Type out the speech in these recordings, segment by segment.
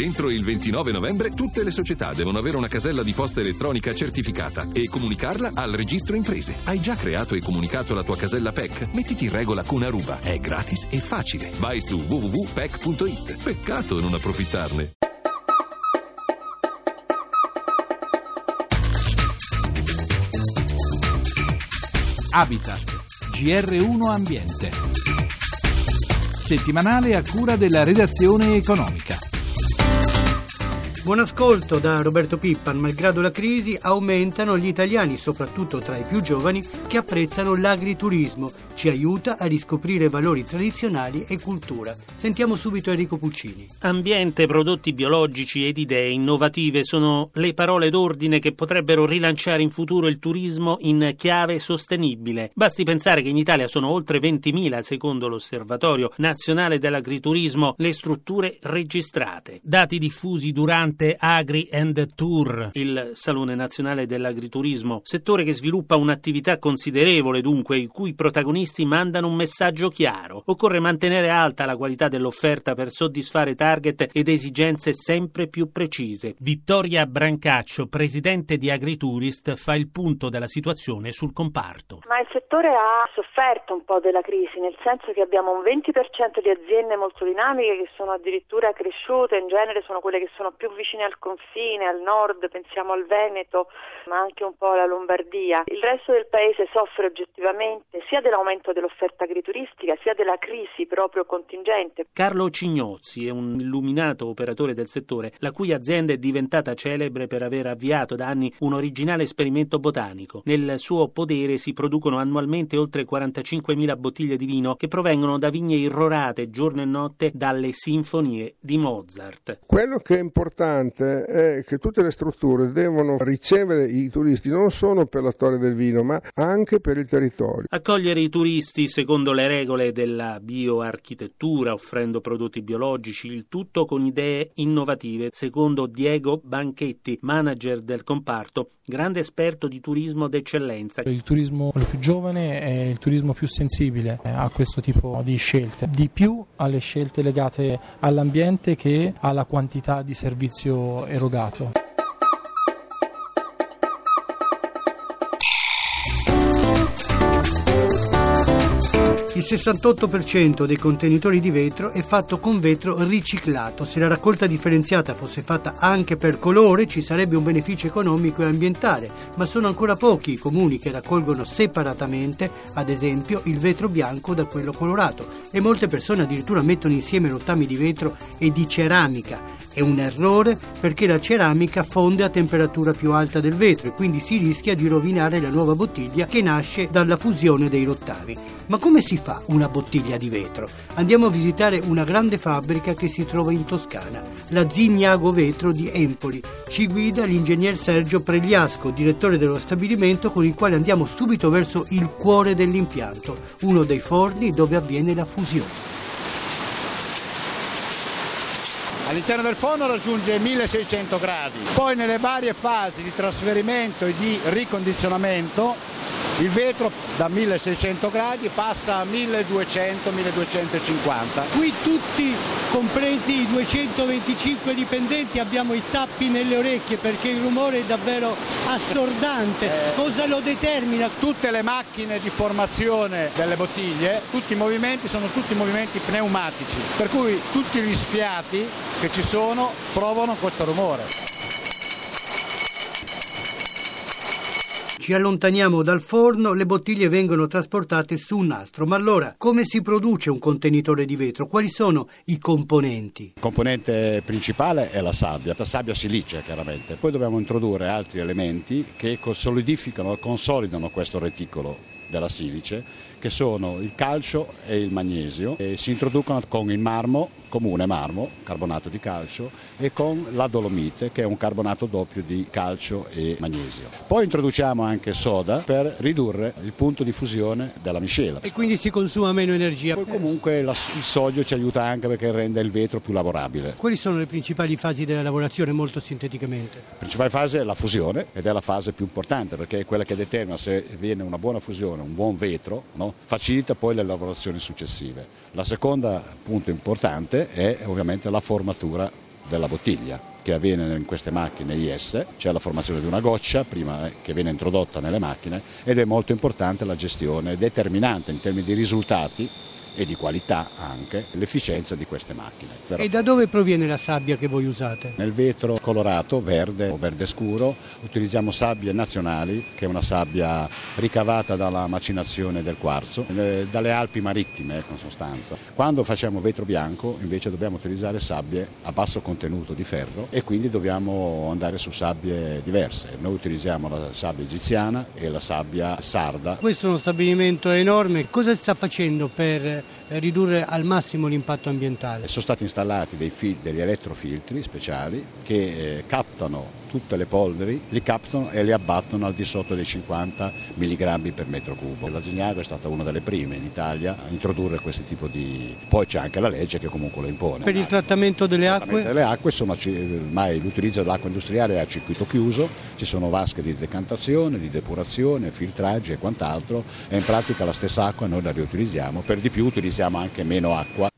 Entro il 29 novembre tutte le società devono avere una casella di posta elettronica certificata e comunicarla al registro imprese. Hai già creato e comunicato la tua casella PEC? Mettiti in regola con Aruba. È gratis e facile. Vai su www.pec.it. Peccato non approfittarne. Habitat, GR1 Ambiente. Settimanale a cura della redazione economica. Buon ascolto da Roberto Pippan. Malgrado la crisi, aumentano gli italiani, soprattutto tra i più giovani, che apprezzano l'agriturismo. Ci aiuta a riscoprire valori tradizionali e cultura. Sentiamo subito Enrico Puccini. Ambiente, prodotti biologici ed idee innovative sono le parole d'ordine che potrebbero rilanciare in futuro il turismo in chiave sostenibile. Basti pensare che in Italia sono oltre 20.000, secondo l'Osservatorio Nazionale dell'Agriturismo, le strutture registrate. Dati diffusi durante Agri and Tour, il Salone Nazionale dell'Agriturismo, settore che sviluppa un'attività considerevole dunque, i cui protagonisti mandano un messaggio chiaro. Occorre mantenere alta la qualità dell'offerta per soddisfare target ed esigenze sempre più precise. Vittoria Brancaccio, presidente di Agritourist, fa il punto della situazione sul comparto. Ma il settore ha sofferto un po' della crisi, nel senso che abbiamo un 20% di aziende molto dinamiche che sono addirittura cresciute, in genere sono quelle che sono più vicine al confine, al nord, pensiamo al Veneto, ma anche un po' alla Lombardia. Il resto del paese soffre oggettivamente sia dell'aumento dell'offerta agrituristica, sia della crisi proprio contingente. Carlo Cignozzi è un illuminato operatore del settore, la cui azienda è diventata celebre per aver avviato da anni un originale esperimento botanico. Nel suo podere si producono annualmente oltre 45.000 bottiglie di vino che provengono da vigne irrorate giorno e notte dalle sinfonie di Mozart. Quello che è importante importante è che tutte le strutture devono ricevere i turisti non solo per la storia del vino, ma anche per il territorio. Accogliere i turisti secondo le regole della bioarchitettura, offrendo prodotti biologici, il tutto con idee innovative, secondo Diego Banchetti, manager del comparto, grande esperto di turismo d'eccellenza. Il turismo più giovane è il turismo più sensibile a questo tipo di scelte, di più alle scelte legate all'ambiente che alla quantità di servizi servizio erogato. Il 68% dei contenitori di vetro è fatto con vetro riciclato. Se la raccolta differenziata fosse fatta anche per colore ci sarebbe un beneficio economico e ambientale, ma sono ancora pochi i comuni che raccolgono separatamente, ad esempio, il vetro bianco da quello colorato e molte persone addirittura mettono insieme rottami di vetro e di ceramica. È un errore perché la ceramica fonde a temperatura più alta del vetro e quindi si rischia di rovinare la nuova bottiglia che nasce dalla fusione dei rottami. Ma come si fa una bottiglia di vetro? Andiamo a visitare una grande fabbrica che si trova in Toscana, la Zignago Vetro di Empoli. Ci guida l'ingegner Sergio Pregliasco, direttore dello stabilimento, con il quale andiamo subito verso il cuore dell'impianto, uno dei forni dove avviene la fusione. All'interno del forno raggiunge 1600 gradi, poi nelle varie fasi di trasferimento e di ricondizionamento il vetro da 1600 gradi passa a 1200-1250. Qui tutti, compresi i 225 dipendenti, abbiamo i tappi nelle orecchie perché il rumore è davvero assordante. Eh, Cosa lo determina? Tutte le macchine di formazione delle bottiglie, tutti i movimenti sono tutti movimenti pneumatici, per cui tutti gli sfiati che ci sono provano questo rumore. Ci allontaniamo dal forno, le bottiglie vengono trasportate su un nastro. Ma allora, come si produce un contenitore di vetro? Quali sono i componenti? Il componente principale è la sabbia, la sabbia silicea chiaramente. Poi dobbiamo introdurre altri elementi che solidificano e consolidano questo reticolo della silice, che sono il calcio e il magnesio, e si introducono con il marmo, comune marmo, carbonato di calcio, e con la dolomite, che è un carbonato doppio di calcio e magnesio. Poi introduciamo anche soda per ridurre il punto di fusione della miscela. E quindi si consuma meno energia. Poi comunque la, il sodio ci aiuta anche perché rende il vetro più lavorabile. Quali sono le principali fasi della lavorazione, molto sinteticamente? La principale fase è la fusione ed è la fase più importante perché è quella che determina se viene una buona fusione un buon vetro, no? facilita poi le lavorazioni successive. La seconda punto importante è ovviamente la formatura della bottiglia che avviene in queste macchine IS, c'è la formazione di una goccia prima eh, che viene introdotta nelle macchine ed è molto importante la gestione determinante in termini di risultati e di qualità anche l'efficienza di queste macchine. Però, e da dove proviene la sabbia che voi usate? Nel vetro colorato, verde o verde scuro, utilizziamo sabbie nazionali, che è una sabbia ricavata dalla macinazione del quarzo, eh, dalle Alpi marittime in sostanza. Quando facciamo vetro bianco invece dobbiamo utilizzare sabbie a basso contenuto di ferro e quindi dobbiamo andare su sabbie diverse. Noi utilizziamo la sabbia egiziana e la sabbia sarda. Questo è uno stabilimento enorme, cosa sta facendo per ridurre al massimo l'impatto ambientale. Sono stati installati dei fil- degli elettrofiltri speciali che eh, captano tutte le polveri, li captano e li abbattono al di sotto dei 50 mg per metro cubo. La Zignago è stata una delle prime in Italia a introdurre questo tipo di... poi c'è anche la legge che comunque lo impone. Per il trattamento delle acque? delle acque sono, ormai l'utilizzo dell'acqua industriale è a circuito chiuso, ci sono vasche di decantazione, di depurazione, filtraggi e quant'altro e in pratica la stessa acqua noi la riutilizziamo, per di più utilizziamo anche meno acqua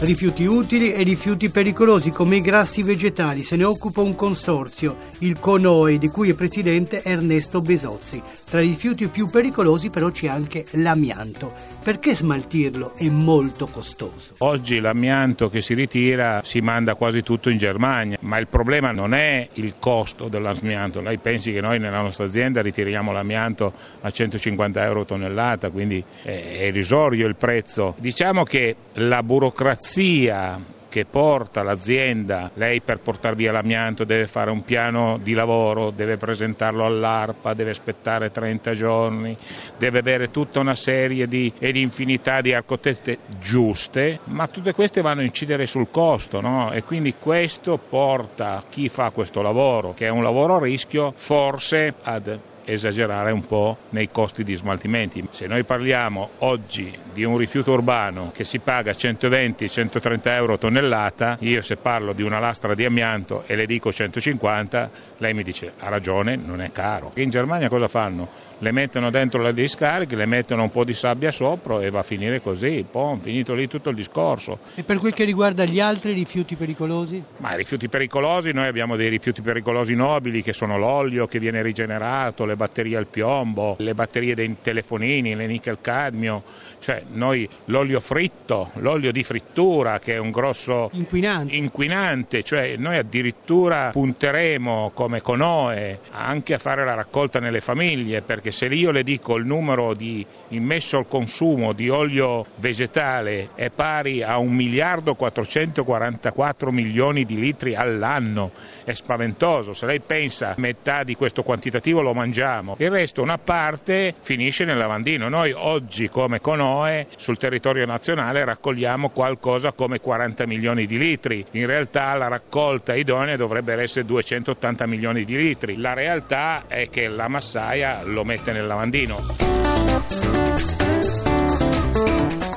Rifiuti utili e rifiuti pericolosi come i grassi vegetali. Se ne occupa un consorzio, il CONOE, di cui è presidente Ernesto Besozzi. Tra i rifiuti più pericolosi però c'è anche l'amianto. Perché smaltirlo è molto costoso? Oggi l'amianto che si ritira si manda quasi tutto in Germania, ma il problema non è il costo dell'amianto. Lei pensi che noi nella nostra azienda ritiriamo l'amianto a 150 euro tonnellata, quindi è irrisorio il prezzo. Diciamo che la burocrazia burocrazia che porta l'azienda, lei per portare via l'amianto deve fare un piano di lavoro, deve presentarlo all'ARPA, deve aspettare 30 giorni, deve avere tutta una serie di, ed infinità di arcotette giuste, ma tutte queste vanno a incidere sul costo no? e quindi questo porta chi fa questo lavoro, che è un lavoro a rischio, forse ad esagerare un po' nei costi di smaltimenti. Se noi parliamo oggi di un rifiuto urbano che si paga 120-130 euro tonnellata, io se parlo di una lastra di amianto e le dico 150, lei mi dice ha ragione, non è caro. In Germania cosa fanno? Le mettono dentro le discariche, le mettono un po' di sabbia sopra e va a finire così, poi finito lì tutto il discorso. E per quel che riguarda gli altri rifiuti pericolosi? Ma i rifiuti pericolosi, noi abbiamo dei rifiuti pericolosi nobili che sono l'olio che viene rigenerato, le batterie al piombo, le batterie dei telefonini, le nickel cadmio, cioè noi l'olio fritto, l'olio di frittura che è un grosso inquinante, inquinante cioè noi addirittura punteremo come Conoe anche a fare la raccolta nelle famiglie perché se io le dico il numero di immesso al consumo di olio vegetale è pari a 1 miliardo 444 milioni di litri all'anno, è spaventoso, se lei pensa metà di questo quantitativo lo mangiamo, il resto una parte finisce nel lavandino, noi oggi come Conoe Noe sul territorio nazionale raccogliamo qualcosa come 40 milioni di litri. In realtà la raccolta idonea dovrebbe essere 280 milioni di litri. La realtà è che la massaia lo mette nel lavandino.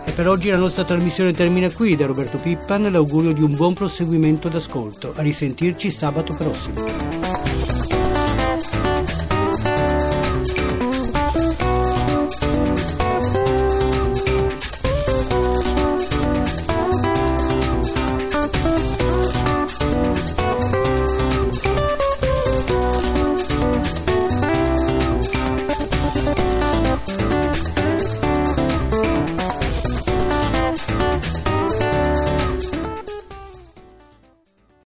E per oggi la nostra trasmissione termina qui. Da Roberto Pippan l'augurio di un buon proseguimento d'ascolto. A risentirci sabato prossimo.